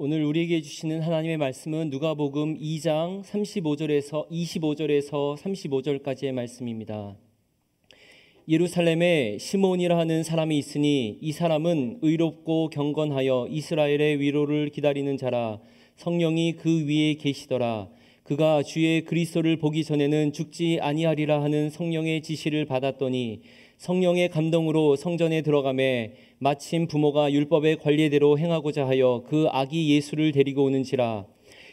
오늘 우리에게 주시는 하나님의 말씀은 누가복음 2장 35절에서 25절에서 35절까지의 말씀입니다. 예루살렘에 시몬이라 하는 사람이 있으니 이 사람은 의롭고 경건하여 이스라엘의 위로를 기다리는 자라 성령이 그 위에 계시더라 그가 주의 그리스도를 보기 전에는 죽지 아니하리라 하는 성령의 지시를 받았더니 성령의 감동으로 성전에 들어가매 마침 부모가 율법의 관례대로 행하고자 하여 그 아기 예수를 데리고 오는지라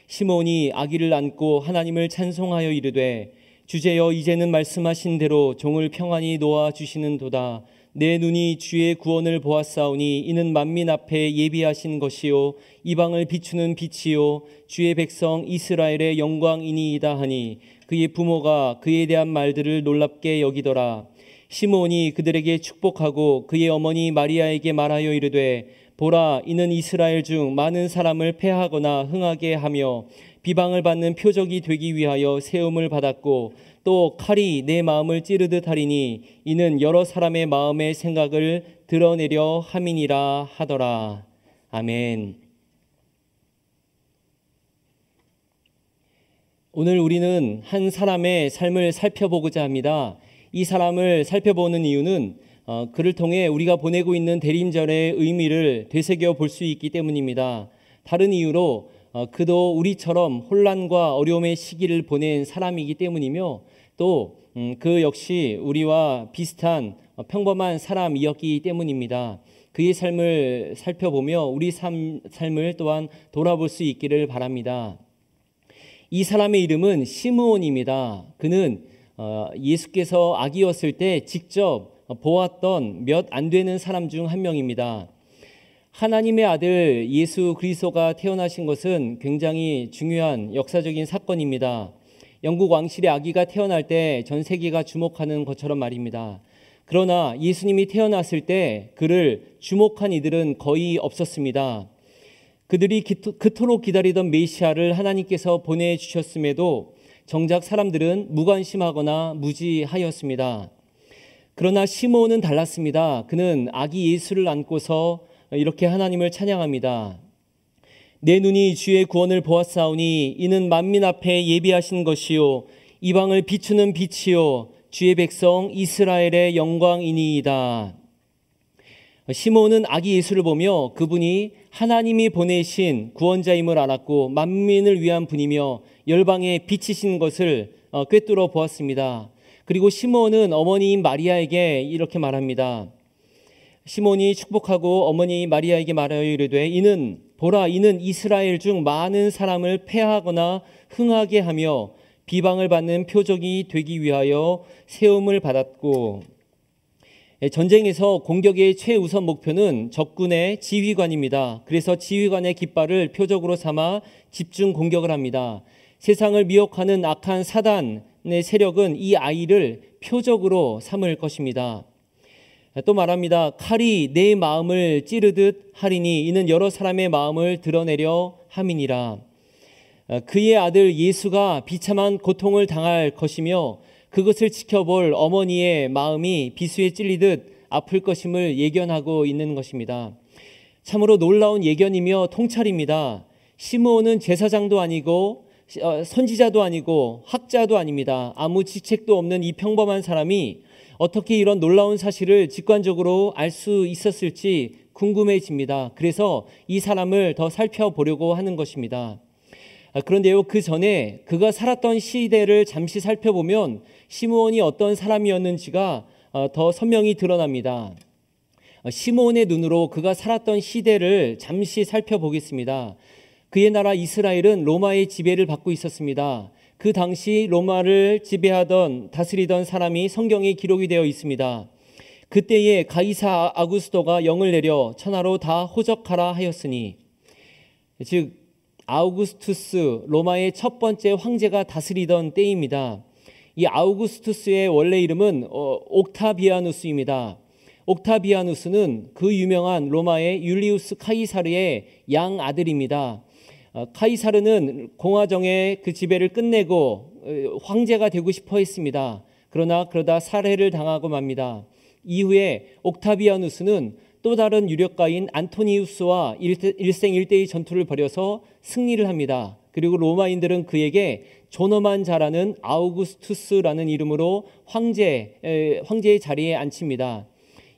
시몬이 아기를 안고 하나님을 찬송하여 이르되 주제여 이제는 말씀하신 대로 종을 평안히 놓아 주시는도다. 내 눈이 주의 구원을 보았사오니 이는 만민 앞에 예비하신 것이요 이방을 비추는 빛이요 주의 백성 이스라엘의 영광이니이다 하니 그의 부모가 그에 대한 말들을 놀랍게 여기더라 시몬이 그들에게 축복하고 그의 어머니 마리아에게 말하여 이르되 보라 이는 이스라엘 중 많은 사람을 패하거나 흥하게 하며 비방을 받는 표적이 되기 위하여 세움을 받았고 또 칼이 내 마음을 찌르듯 하리니 이는 여러 사람의 마음의 생각을 드러내려 함이니라 하더라 아멘. 오늘 우리는 한 사람의 삶을 살펴보고자 합니다. 이 사람을 살펴보는 이유는 어, 그를 통해 우리가 보내고 있는 대림절의 의미를 되새겨 볼 수 있기 때문입니다. 다른 이유로 어, 그도 우리처럼 혼란과 어려움의 시기를 보낸 사람이기 때문이며 또그 음, 역시 우리와 비슷한 어, 평범한 사람이었기 때문입니다. 그의 삶을 살펴보며 우리 삶, 삶을 또한 돌아볼 수 있기를 바랍니다. 이 사람의 이름은 시므온입니다. 그는 어, 예수께서 아기였을 때 직접 보았던 몇 안 되는 사람 중 한 명입니다. 하나님의 아들 예수 그리스도가 태어나신 것은 굉장히 중요한 역사적인 사건입니다. 영국 왕실의 아기가 태어날 때 전 세계가 주목하는 것처럼 말입니다. 그러나 예수님이 태어났을 때 그를 주목한 이들은 거의 없었습니다. 그들이 그토록 기다리던 메시아를 하나님께서 보내주셨음에도 정작 사람들은 무관심하거나 무지하였습니다. 그러나 시몬은 달랐습니다. 그는 아기 예수를 안고서 이렇게 하나님을 찬양합니다. 내 눈이 주의 구원을 보았사오니 이는 만민 앞에 예비하신 것이요 이방을 비추는 빛이요 주의 백성 이스라엘의 영광이니이다. 시몬은 아기 예수를 보며 그분이 하나님이 보내신 구원자임을 알았고 만민을 위한 분이며 열방에 비치신 것을 어, 꿰뚫어 보았습니다. 그리고 시몬은 어머니인 마리아에게 이렇게 말합니다. 시몬이 축복하고 어머니 마리아에게 말하여 이르되 이는 보라 이는 이스라엘 중 많은 사람을 패하거나 흥하게 하며 비방을 받는 표적이 되기 위하여 세움을 받았고 전쟁에서 공격의 최우선 목표는 적군의 지휘관입니다. 그래서 지휘관의 깃발을 표적으로 삼아 집중 공격을 합니다. 세상을 미혹하는 악한 사단의 세력은 이 아이를 표적으로 삼을 것입니다. 또 말합니다. 칼이 내 마음을 찌르듯 하리니 이는 여러 사람의 마음을 드러내려 함이니라. 그의 아들 예수가 비참한 고통을 당할 것이며 그것을 지켜볼 어머니의 마음이 비수에 찔리듯 아플 것임을 예견하고 있는 것입니다. 참으로 놀라운 예견이며 통찰입니다. 시므온은 제사장도 아니고 어, 선지자도 아니고 학자도 아닙니다. 아무 지책도 없는 이 평범한 사람이 어떻게 이런 놀라운 사실을 직관적으로 알 수 있었을지 궁금해집니다. 그래서 이 사람을 더 살펴보려고 하는 것입니다. 아, 그런데요, 그 전에 그가 살았던 시대를 잠시 살펴보면 시므온이 어떤 사람이었는지가 어, 더 선명히 드러납니다. 어, 시므온의 눈으로 그가 살았던 시대를 잠시 살펴보겠습니다. 그의 나라 이스라엘은 로마의 지배를 받고 있었습니다. 그 당시 로마를 지배하던 다스리던 사람이 성경에 기록이 되어 있습니다. 그때에 가이사 아구스토가 영을 내려 천하로 다 호적하라 하였으니 즉 아우구스투스 로마의 첫 번째 황제가 다스리던 때입니다. 이 아우구스투스의 원래 이름은 어, 옥타비아누스입니다. 옥타비아누스는 그 유명한 로마의 율리우스 카이사르의 양 아들입니다. 어, 카이사르는 공화정의 그 지배를 끝내고 어, 황제가 되고 싶어 했습니다. 그러나 그러다 살해를 당하고 맙니다. 이후에 옥타비아누스는 또 다른 유력가인 안토니우스와 일생일대의 전투를 벌여서 승리를 합니다. 그리고 로마인들은 그에게 존엄한 자라는 아우구스투스라는 이름으로 황제 황제의 자리에 앉힙니다.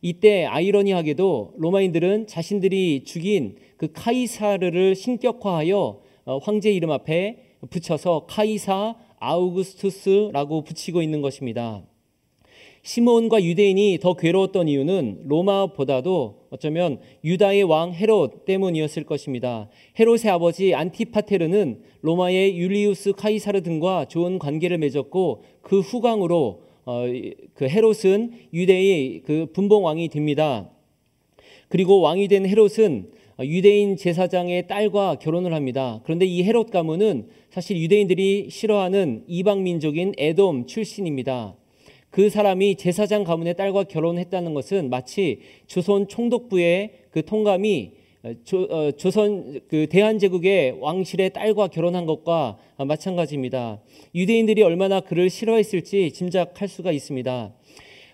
이때 아이러니하게도 로마인들은 자신들이 죽인 그 카이사르를 신격화하여 어, 황제 이름 앞에 붙여서 카이사 아우구스투스라고 붙이고 있는 것입니다. 시몬과 유대인이 더 괴로웠던 이유는 로마보다도 어쩌면 유다의 왕 헤롯 때문이었을 것입니다. 헤롯의 아버지 안티파테르는 로마의 율리우스 카이사르 등과 좋은 관계를 맺었고 그 후광으로 어, 그 헤롯은 유대의 그 분봉 왕이 됩니다. 그리고 왕이 된 헤롯은 유대인 제사장의 딸과 결혼을 합니다. 그런데 이 헤롯 가문은 사실 유대인들이 싫어하는 이방 민족인 에돔 출신입니다. 그 사람이 제사장 가문의 딸과 결혼했다는 것은 마치 조선 총독부의 그 통감이 어, 조, 어, 조선 그 대한제국의 왕실의 딸과 결혼한 것과 마찬가지입니다. 유대인들이 얼마나 그를 싫어했을지 짐작할 수가 있습니다.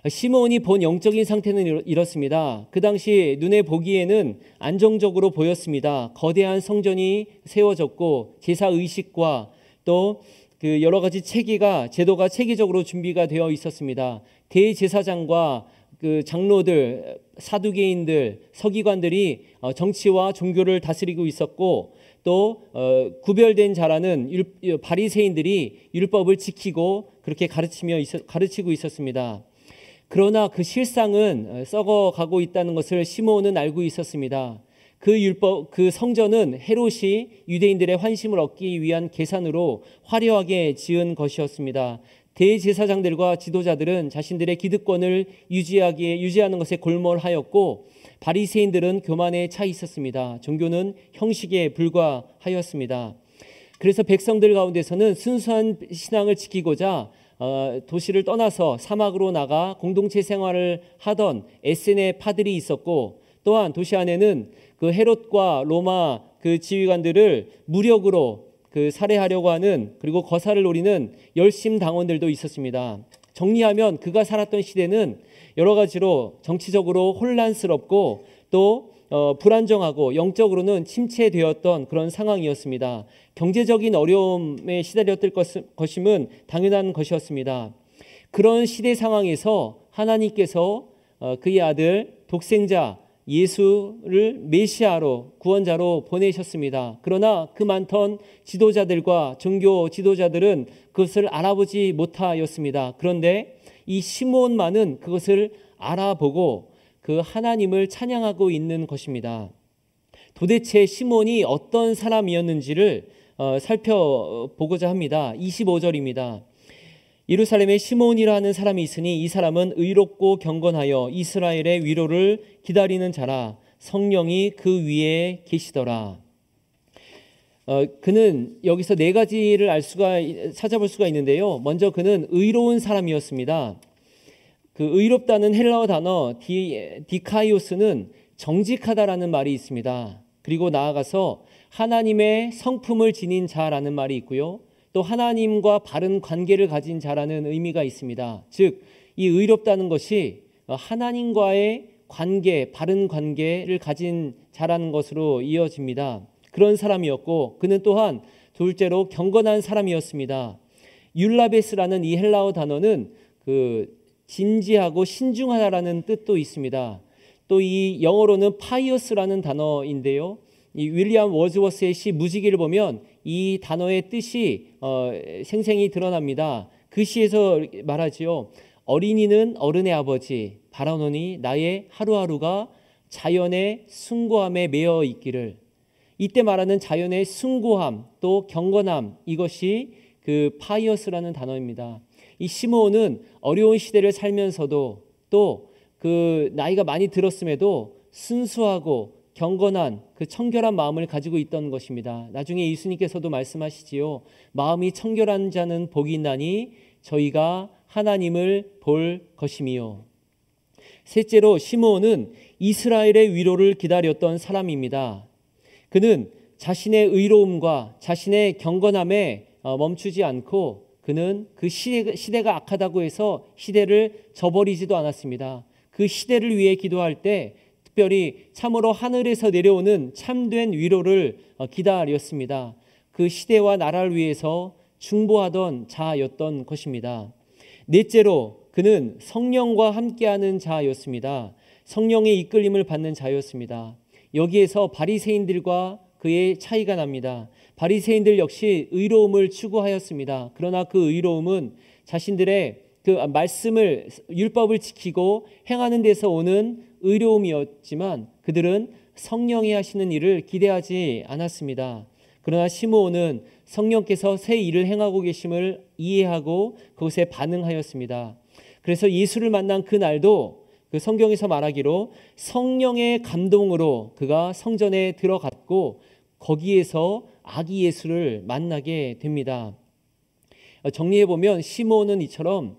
시몬이 본 영적인 상태는 이렇습니다. 그 당시 눈에 보기에는 안정적으로 보였습니다. 거대한 성전이 세워졌고 제사 의식과 또 그 여러 가지 체계가 제도가 체계적으로 준비가 되어 있었습니다. 대제사장과 그 장로들, 사두개인들, 서기관들이 어, 정치와 종교를 다스리고 있었고 또 어, 구별된 자라는 바리새인들이 율법을 지키고 그렇게 가르치며 가르치고 있었습니다. 그러나 그 실상은 어, 썩어가고 있다는 것을 시몬은 알고 있었습니다. 그 율법, 그 성전은 헤롯이 유대인들의 환심을 얻기 위한 계산으로 화려하게 지은 것이었습니다. 대제사장들과 지도자들은 자신들의 기득권을 유지하기에 유지하는 것에 골몰하였고 바리새인들은 교만에 차 있었습니다. 종교는 형식에 불과하였습니다. 그래서 백성들 가운데서는 순수한 신앙을 지키고자 어, 도시를 떠나서 사막으로 나가 공동체 생활을 하던 에센의 파들이 있었고 또한 도시 안에는 그 헤롯과 로마 그 지휘관들을 무력으로 그 살해하려고 하는 그리고 거사를 노리는 열심 당원들도 있었습니다. 정리하면 그가 살았던 시대는 여러 가지로 정치적으로 혼란스럽고 또 어, 불안정하고 영적으로는 침체되었던 그런 상황이었습니다. 경제적인 어려움에 시달렸을 것 임은 당연한 것이었습니다. 그런 시대 상황에서 하나님께서 어, 그의 아들 독생자 예수를 메시아로 구원자로 보내셨습니다. 그러나 그 많던 지도자들과 종교 지도자들은 그것을 알아보지 못하였습니다. 그런데 이 시몬만은 그것을 알아보고 그 하나님을 찬양하고 있는 것입니다. 도대체 시몬이 어떤 사람이었는지를 어, 살펴보고자 합니다. 25절입니다. 예루살렘에 시몬이라는 사람이 있으니 이 사람은 의롭고 경건하여 이스라엘의 위로를 기다리는 자라 성령이 그 위에 계시더라. 어, 그는 여기서 네 가지를 알 수가 찾아볼 수가 있는데요. 먼저 그는 의로운 사람이었습니다. 그 의롭다는 헬라어 단어 디, 디카이오스는 정직하다라는 말이 있습니다. 그리고 나아가서 하나님의 성품을 지닌 자라는 말이 있고요. 또 하나님과 바른 관계를 가진 자라는 의미가 있습니다. 즉, 이 의롭다는 것이 하나님과의 관계, 바른 관계를 가진 자라는 것으로 이어집니다. 그런 사람이었고, 그는 또한 둘째로 경건한 사람이었습니다. εὐλαβής라는 이 헬라어 단어는 그 진지하고 신중하다라는 뜻도 있습니다. 또 이 영어로는 pious라는 단어인데요. 이 윌리엄 워즈워스의 시 무지개를 보면 이 단어의 뜻이 어, 생생히 드러납니다. 그 시에서 말하지요. 어린이는 어른의 아버지, 바라노니 나의 하루하루가 자연의 숭고함에 매여 있기를. 이때 말하는 자연의 숭고함 또 경건함 이것이 그 pious라는 단어입니다. 이 시므온은 어려운 시대를 살면서도 또 그 나이가 많이 들었음에도 순수하고 경건한 그 청결한 마음을 가지고 있던 것입니다. 나중에 예수님께서도 말씀하시지요. 마음이 청결한 자는 복이 있나니 저희가 하나님을 볼 것임이요. 셋째로 시므온은 이스라엘의 위로를 기다렸던 사람입니다. 그는 자신의 의로움과 자신의 경건함에 어, 멈추지 않고 그는 그 시대, 시대 가 악하다고 해서 시대를 저버리지도 않았습니다. 그 시대를 위해 기도할 때 특별히 참으로 하늘에서 내려오는 참된 위로를 어, 기다렸습니다. 그 시대와 나라를 위해서 중보하던 자였던 것입니다. 넷째로 그는 성령과 함께하는 자였습니다. 성령의 이끌림을 받는 자였습니다. 여기에서 바리새인들과 그의 차이가 납니다. 바리새인들 역시 의로움을 추구하였습니다. 그러나 그 의로움은 자신들의 그 말씀을 율법을 지키고 행하는 데서 오는 의로움이었지만 그들은 성령이 하시는 일을 기대하지 않았습니다. 그러나 시므온은 성령께서 새 일을 행하고 계심을 이해하고 그것에 반응하였습니다. 그래서 예수를 만난 그 날도 그 성경에서 말하기로 성령의 감동으로 그가 성전에 들어갔고 거기에서 아기 예수를 만나게 됩니다. 정리해 보면 시므온은 이처럼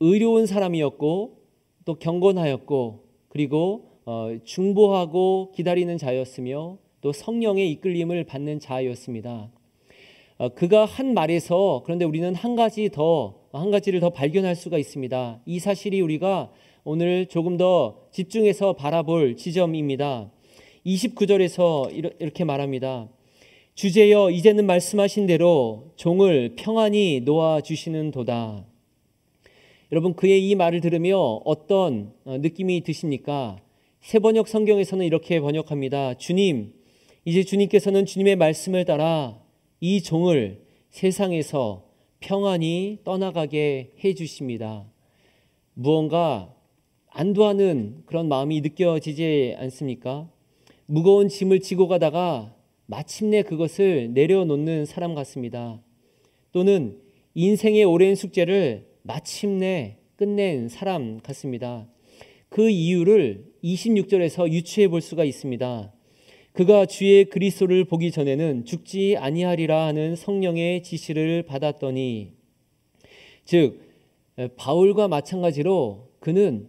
의로운 사람이었고 또 경건하였고 그리고 어, 중보하고 기다리는 자였으며 또 성령의 이끌림을 받는 자였습니다. 어, 그가 한 말에서 그런데 우리는 한 가지 더 한 가지를 더 발견할 수가 있습니다. 이 사실이 우리가 오늘 조금 더 집중해서 바라볼 지점입니다. 29절에서 이렇게 말합니다. 주제여 이제는 말씀하신 대로 종을 평안히 놓아 주시는 도다. 여러분 그의 이 말을 들으며 어떤 어, 느낌이 드십니까? 세 번역 성경에서는 이렇게 번역합니다. 주님, 이제 주님께서는 주님의 말씀을 따라 이 종을 세상에서 평안히 떠나가게 해 주십니다. 무언가 안도하는 그런 마음이 느껴지지 않습니까? 무거운 짐을 지고 가다가 마침내 그것을 내려놓는 사람 같습니다. 또는 인생의 오랜 숙제를 마침내 끝낸 사람 같습니다. 그 이유를 26절에서 유추해 볼 수가 있습니다. 그가 주의 그리스도를 보기 전에는 죽지 아니하리라 하는 성령의 지시를 받았더니 즉 바울과 마찬가지로 그는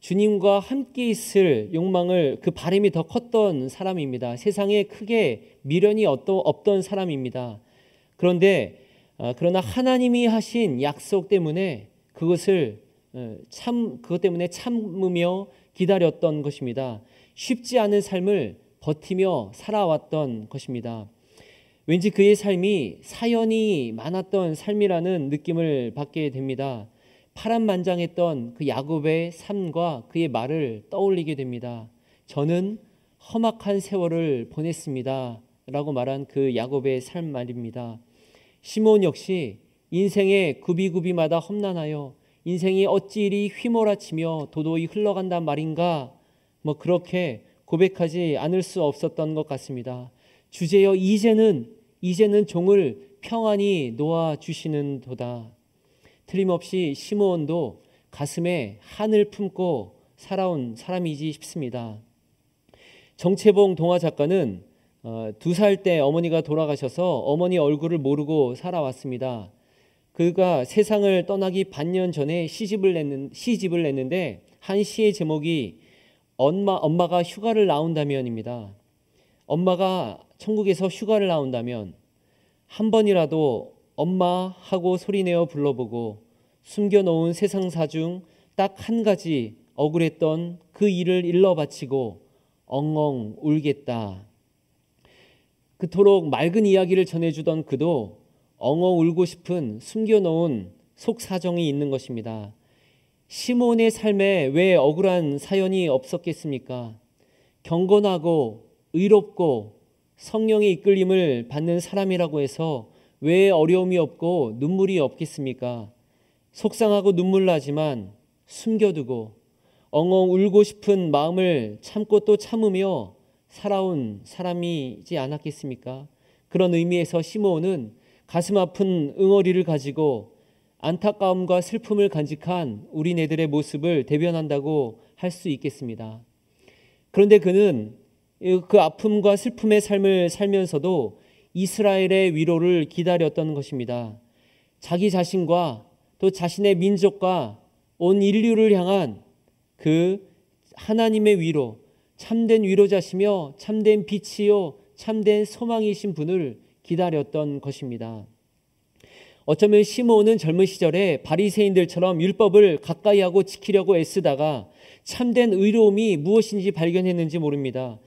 주님과 함께 있을 욕망을 그 바람이 더 컸던 사람입니다. 세상에 크게 미련이 없던 사람입니다. 그런데 아, 그러나 하나님이 하신 약속 때문에 그것을 어, 참 그것 때문에 참으며 기다렸던 것입니다. 쉽지 않은 삶을 버티며 살아왔던 것입니다. 왠지 그의 삶이 사연이 많았던 삶이라는 느낌을 받게 됩니다. 파란만장했던 그 야곱의 삶과 그의 말을 떠올리게 됩니다. 저는 험악한 세월을 보냈습니다. 라고 말한 그 야곱의 삶 말입니다. 시몬 역시 인생의 구비구비마다 험난하여 인생이 어찌 이리 휘몰아치며 도도히 흘러간단 말인가 뭐 그렇게 고백하지 않을 수 없었던 것 같습니다. 주제여 이제는 이제는 종을 평안히 놓아 주시는 도다. 틀림없이 시므온도 가슴에 한을 품고 살아온 사람이지 싶습니다. 정채봉 동화 작가는 어, 두살 때 어머니가 돌아가셔서 어머니 얼굴을 모르고 살아왔습니다. 그가 세상을 떠나기 반년 전에 시집을 냈는, 시집을 냈는데 한 시의 제목이 엄마, 엄마가 휴가를 나온다면입니다. 엄마가 천국에서 휴가를 나온다면 한 번이라도 엄마 하고 소리내어 불러보고 숨겨놓은 세상사 중 딱 한 가지 억울했던 그 일을 일러 바치고 엉엉 울겠다. 그토록 맑은 이야기를 전해주던 그도 엉엉 울고 싶은 숨겨놓은 속사정이 있는 것입니다. 시몬의 삶에 왜 억울한 사연이 없었겠습니까? 경건하고 의롭고 성령의 이끌림을 받는 사람이라고 해서 왜 어려움이 없고 눈물이 없겠습니까? 속상하고 눈물 나지만 숨겨두고 엉엉 울고 싶은 마음을 참고 또 참으며 살아온 사람이지 않았겠습니까? 그런 의미에서 시몬은 가슴 아픈 응어리를 가지고 안타까움과 슬픔을 간직한 우리네들의 모습을 대변한다고 할 수 있겠습니다. 그런데 그는 그 아픔과 슬픔의 삶을 살면서도 이스라엘의 위로를 기다렸던 것입니다. 자기 자신과 또 자신의 민족과 온 인류를 향한 그 하나님의 위로, 참된 위로자시며 참된 빛이요, 참된 소망이신 분을 기다렸던 것입니다. 어쩌면 시므온은 젊은 시절에 바리새인들처럼 율법을 가까이 하고 지키려고 애쓰다가 참된 의로움이 무엇인지 발견했는지 모릅니다.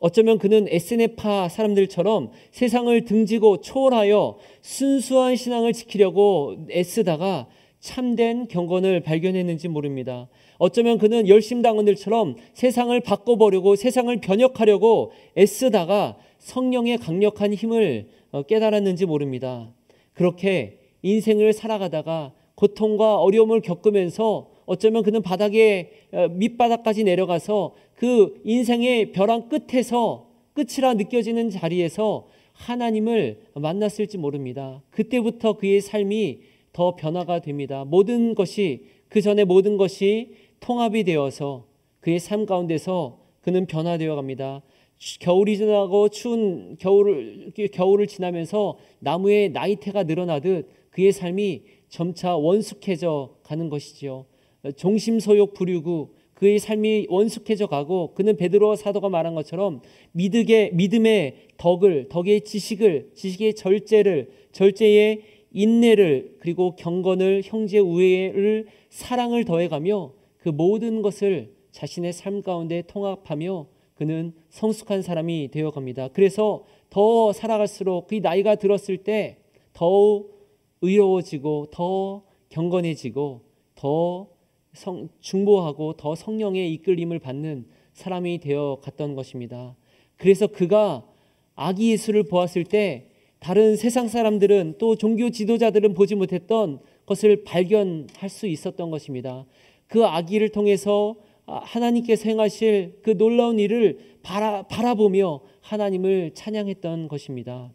어쩌면 그는 에스네파 사람들처럼 세상을 등지고 초월하여 순수한 신앙을 지키려고 애쓰다가 참된 경건을 발견했는지 모릅니다. 어쩌면 그는 열심당원들처럼 세상을 바꿔보려고 세상을 변혁하려고 애쓰다가 성령의 강력한 힘을 어, 깨달았는지 모릅니다. 그렇게 인생을 살아가다가 고통과 어려움을 겪으면서 어쩌면 그는 바닥에 어, 밑바닥까지 내려가서 그 인생의 벼랑 끝에서 끝이라 느껴지는 자리에서 하나님을 만났을지 모릅니다. 그때부터 그의 삶이 더 변화가 됩니다. 모든 것이 그 전에 모든 것이 통합이 되어서 그의 삶 가운데서 그는 변화되어 갑니다. 겨울이 지나고 추운 겨울을 겨울을 지나면서 나무의 나이테가 늘어나듯 그의 삶이 점차 원숙해져 가는 것이지요. 종심소욕 부리고 그의 삶이 원숙해져 가고 그는 베드로 사도가 말한 것처럼 믿음의 믿음의 덕을 덕의 지식을 지식의 절제를 절제의 인내를 그리고 경건을 형제 우애를 사랑을 더해가며 그 모든 것을 자신의 삶 가운데 통합하며 그는 성숙한 사람이 되어 갑니다. 그래서 더 살아갈수록 그 나이가 들었을 때 더욱 의로워지고 더 경건해지고 더 성, 중보하고 더 성령의 이끌림을 받는 사람이 되어 갔던 것입니다. 그래서 그가 아기 예수를 보았을 때 다른 세상 사람들은 또 종교 지도자들은 보지 못했던 것을 발견할 수 있었던 것입니다. 그 아기를 통해서 하나님께서 행하실 그 놀라운 일을 바라, 바라보며 하나님을 찬양했던 것입니다.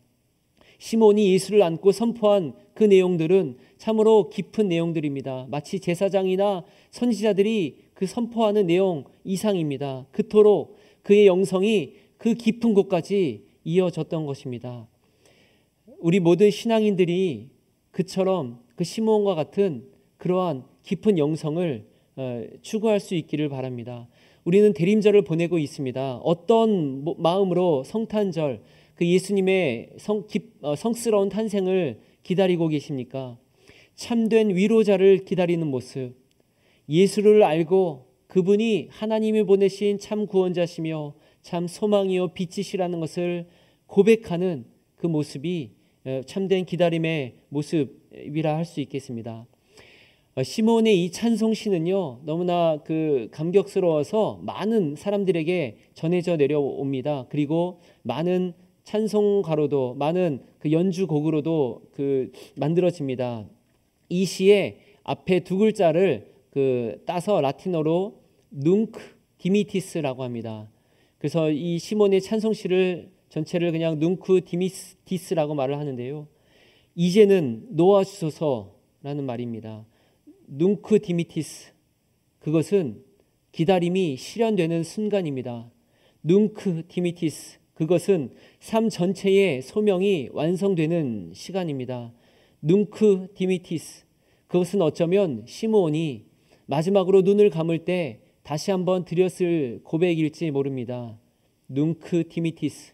시몬이 예수를 안고 선포한 그 내용들은 참으로 깊은 내용들입니다. 마치 제사장이나 선지자들이 그 선포하는 내용 이상입니다. 그토록 그의 영성이 그 깊은 곳까지 이어졌던 것입니다. 우리 모든 신앙인들이 그처럼 그 시몬과 같은 그러한 깊은 영성을 어, 추구할 수 있기를 바랍니다. 우리는 대림절을 보내고 있습니다. 어떤 마음으로 성탄절, 그 예수님의 성, 어, 성스러운 탄생을 기다리고 계십니까? 참된 위로자를 기다리는 모습, 예수를 알고 그분이 하나님이 보내신 참 구원자시며 참 소망이요 빛이시라는 것을 고백하는 그 모습이 어, 참된 기다림의 모습이라 할 수 있겠습니다. 어, 시몬의 이 찬송시는요 너무나 그 감격스러워서 많은 사람들에게 전해져 내려옵니다. 그리고 많은 찬송가로도 많은 그 연주곡으로도 그 만들어집니다. 이 시의 앞에 두 글자를 그 따서 라틴어로 눅 dimittis라고 합니다. 그래서 이 시몬의 찬송시를 전체를 그냥 Nunc dimittis라고 말을 하는데요. 이제는 놓아주소서라는 말입니다. Nunc dimittis 그것은 기다림이 실현되는 순간입니다. Nunc dimittis 그것은 삶 전체의 소명이 완성되는 시간입니다. Nunc dimittis. 그것은 어쩌면 시므온이 마지막으로 눈을 감을 때 다시 한번 드렸을 고백일지 모릅니다. Nunc dimittis.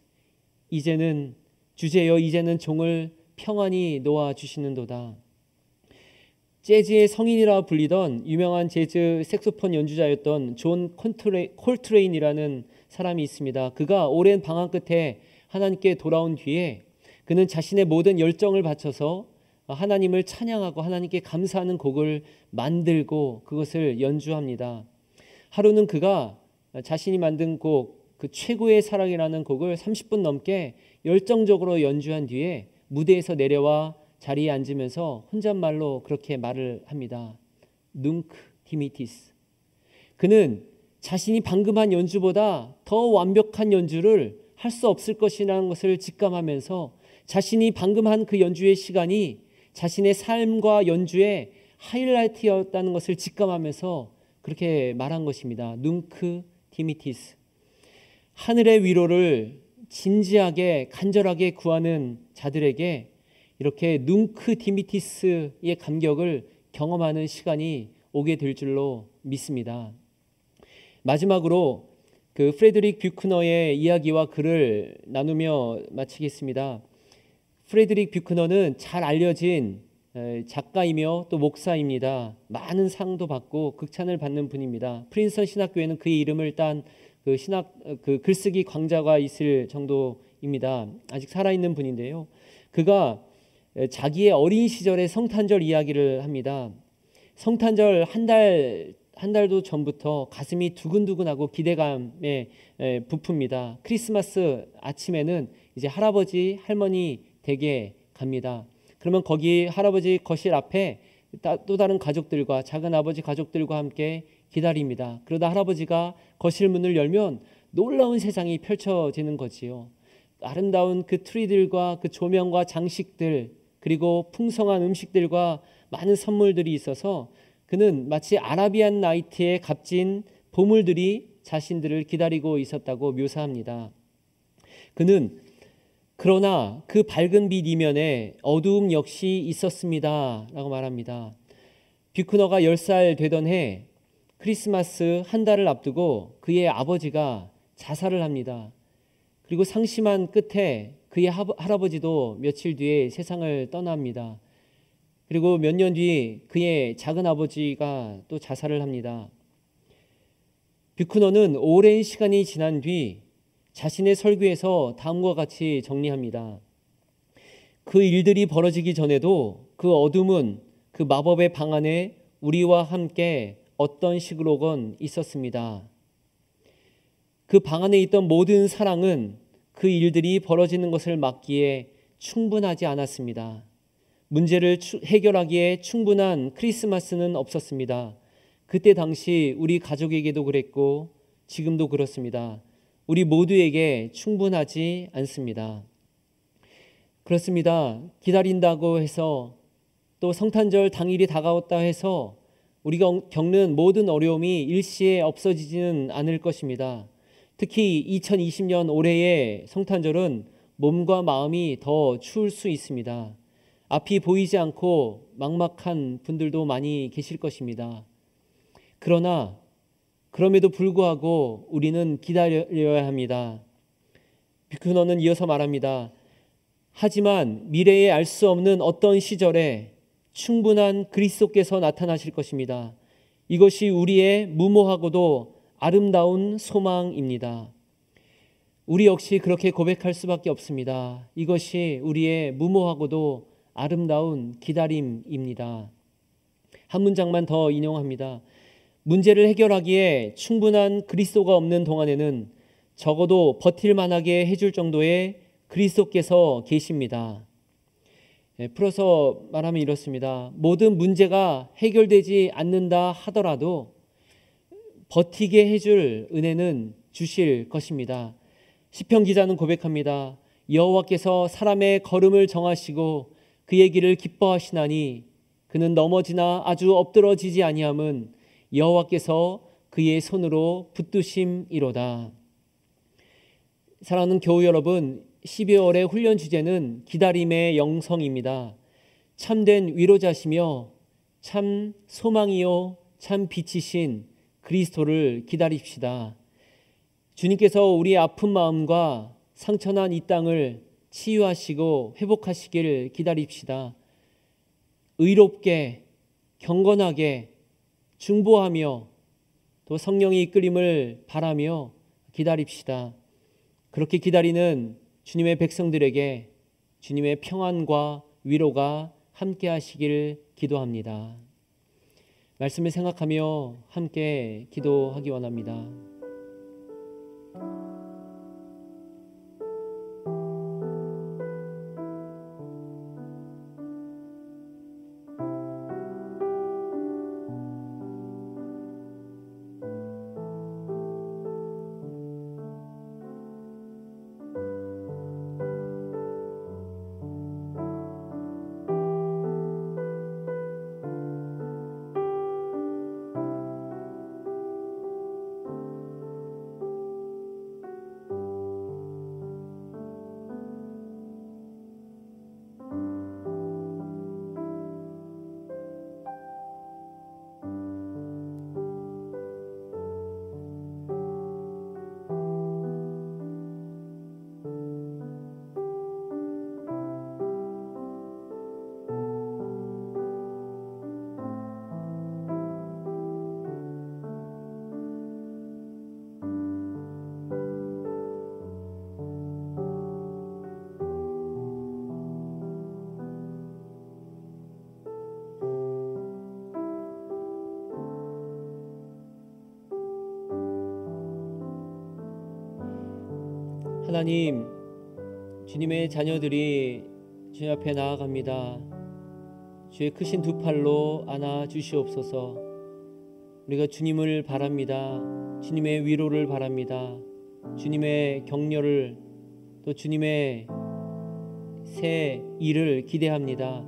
이제는 주재여 이제는 종을 평안히 놓아 주시는도다. 재즈의 성인이라 불리던 유명한 재즈 색소폰 연주자였던 존 콜트레인이라는 사람이 있습니다. 그가 오랜 방황 끝에 하나님께 돌아온 뒤에 그는 자신의 모든 열정을 바쳐서 하나님을 찬양하고 하나님께 감사하는 곡을 만들고 그것을 연주합니다. 하루는 그가 자신이 만든 곡, 그 최고의 사랑이라는 곡을 30분 넘게 열정적으로 연주한 뒤에 무대에서 내려와 자리에 앉으면서 혼잣말로 그렇게 말을 합니다. 눅크 디미티스. 그는 자신이 방금 한 연주보다 더 완벽한 연주를 할 수 없을 것이라는 것을 직감하면서 자신이 방금 한 그 연주의 시간이 자신의 삶과 연주의 하이라이트였다는 것을 직감하면서 그렇게 말한 것입니다. Nunc dimittis. 하늘의 위로를 진지하게 간절하게 구하는 자들에게 이렇게 Nunc dimittis의 감격을 경험하는 시간이 오게 될 줄로 믿습니다. 마지막으로 그 프레드릭 뷰크너의 이야기와 글을 나누며 마치겠습니다. 프레드릭 뷰크너는 잘 알려진 작가이며 또 목사입니다. 많은 상도 받고 극찬을 받는 분입니다. 프린스턴 신학교에는 그의 이름을 딴 그 신학 그 글쓰기 강좌가 있을 정도입니다. 아직 살아 있는 분인데요. 그가 자기의 어린 시절의 성탄절 이야기를 합니다. 성탄절 한 달 한 달도 전부터 가슴이 두근두근하고 기대감에 부풉니다. 크리스마스 아침에는 이제 할아버지 할머니 댁에 갑니다. 그러면 거기 할아버지 거실 앞에 또 다른 가족들과 작은 아버지 가족들과 함께 기다립니다. 그러다 할아버지가 거실 문을 열면 놀라운 세상이 펼쳐지는 거지요. 아름다운 그 트리들과 그 조명과 장식들 그리고 풍성한 음식들과 많은 선물들이 있어서 그는 마치 아라비안 나이트에 값진 보물들이 자신들을 기다리고 있었다고 묘사합니다. 그는 그러나 그 밝은 빛 이면에 어두움 역시 있었습니다. 라고 말합니다. 뷰크너가 10살 되던 해 크리스마스 한 달을 앞두고 그의 아버지가 자살을 합니다. 그리고 상심한 끝에 그의 할아버지도 며칠 뒤에 세상을 떠납니다. 그리고 몇 년 뒤 그의 작은 아버지가 또 자살을 합니다. 뷰크너는 오랜 시간이 지난 뒤 자신의 설교에서 다음과 같이 정리합니다. 그 일들이 벌어지기 전에도 그 어둠은 그 마법의 방 안에 우리와 함께 어떤 식으로건 있었습니다. 그 방 안에 있던 모든 사랑은 그 일들이 벌어지는 것을 막기에 충분하지 않았습니다. 문제를 해결하기에 충분한 크리스마스는 없었습니다. 그때 당시 우리 가족에게도 그랬고 지금도 그렇습니다. 우리 모두에게 충분하지 않습니다. 그렇습니다. 기다린다고 해서 또 성탄절 당일이 다가왔다 해서 우리가 겪는 모든 어려움이 일시에 없어지지는 않을 것입니다. 특히 2020년 올해의 성탄절은 몸과 마음이 더 추울 수 있습니다. 앞이 보이지 않고 막막한 분들도 많이 계실 것입니다. 그러나 그럼에도 불구하고 우리는 기다려야 합니다. 비크너는 이어서 말합니다. 하지만 미래에 알 수 없는 어떤 시절에 충분한 그리스도께서 나타나실 것입니다. 이것이 우리의 무모하고도 아름다운 소망입니다. 우리 역시 그렇게 고백할 수밖에 없습니다. 이것이 우리의 무모하고도 아름다운 기다림입니다. 한 문장만 더 인용합니다. 문제를 해결하기에 충분한 그리스도가 없는 동안에는 적어도 버틸 만하게 해줄 정도의 그리스도께서 계십니다. 예, 풀어서 말하면 이렇습니다. 모든 문제가 해결되지 않는다 하더라도 버티게 해줄 은혜는 주실 것입니다. 시편 기자는 고백합니다. 여호와께서 사람의 걸음을 정하시고 그의 길을 기뻐하시나니 그는 넘어지나 아주 엎드러지지 아니함은 여호와께서 그의 손으로 붙드심이로다. 사랑하는 교우 여러분, 12월의 훈련 주제는 기다림의 영성입니다. 참된 위로자시며 참 소망이요 참 빛이신 그리스도를 기다립시다. 주님께서 우리의 아픈 마음과 상처난 이 땅을 치유하시고 회복하시기를 기다립시다. 의롭게 경건하게 중보하며 또 성령의 이끌림을 바라며 기다립시다. 그렇게 기다리는 주님의 백성들에게 주님의 평안과 위로가 함께 하시길 기도합니다. 말씀을 생각하며 함께 기도하기 원합니다. 하나님, 주님의 자녀들이 주님 앞에 나아갑니다. 주의 크신 두 팔로 안아 주시옵소서. 우리가 주님을 바랍니다. 주님의 위로를 바랍니다. 주님의 격려를 또 주님의 새 일을 기대합니다.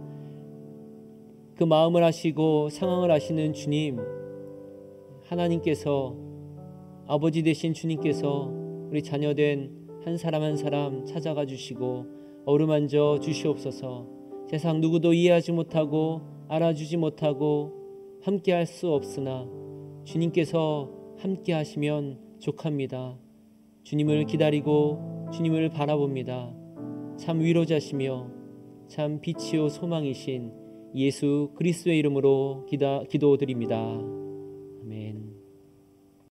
그 마음을 아시고 상황을 아시는 주님, 하나님께서 아버지 되신 주님께서 우리 자녀된 한 사람 한 사람 찾아가 주시고 어루만져 주시옵소서. 세상 누구도 이해하지 못하고 알아주지 못하고 함께할 수 없으나 주님께서 함께 하시면 족합니다. 주님을 기다리고 주님을 바라봅니다. 참 위로자시며 참 빛이요 소망이신 예수 그리스도의 이름으로 기도드립니다.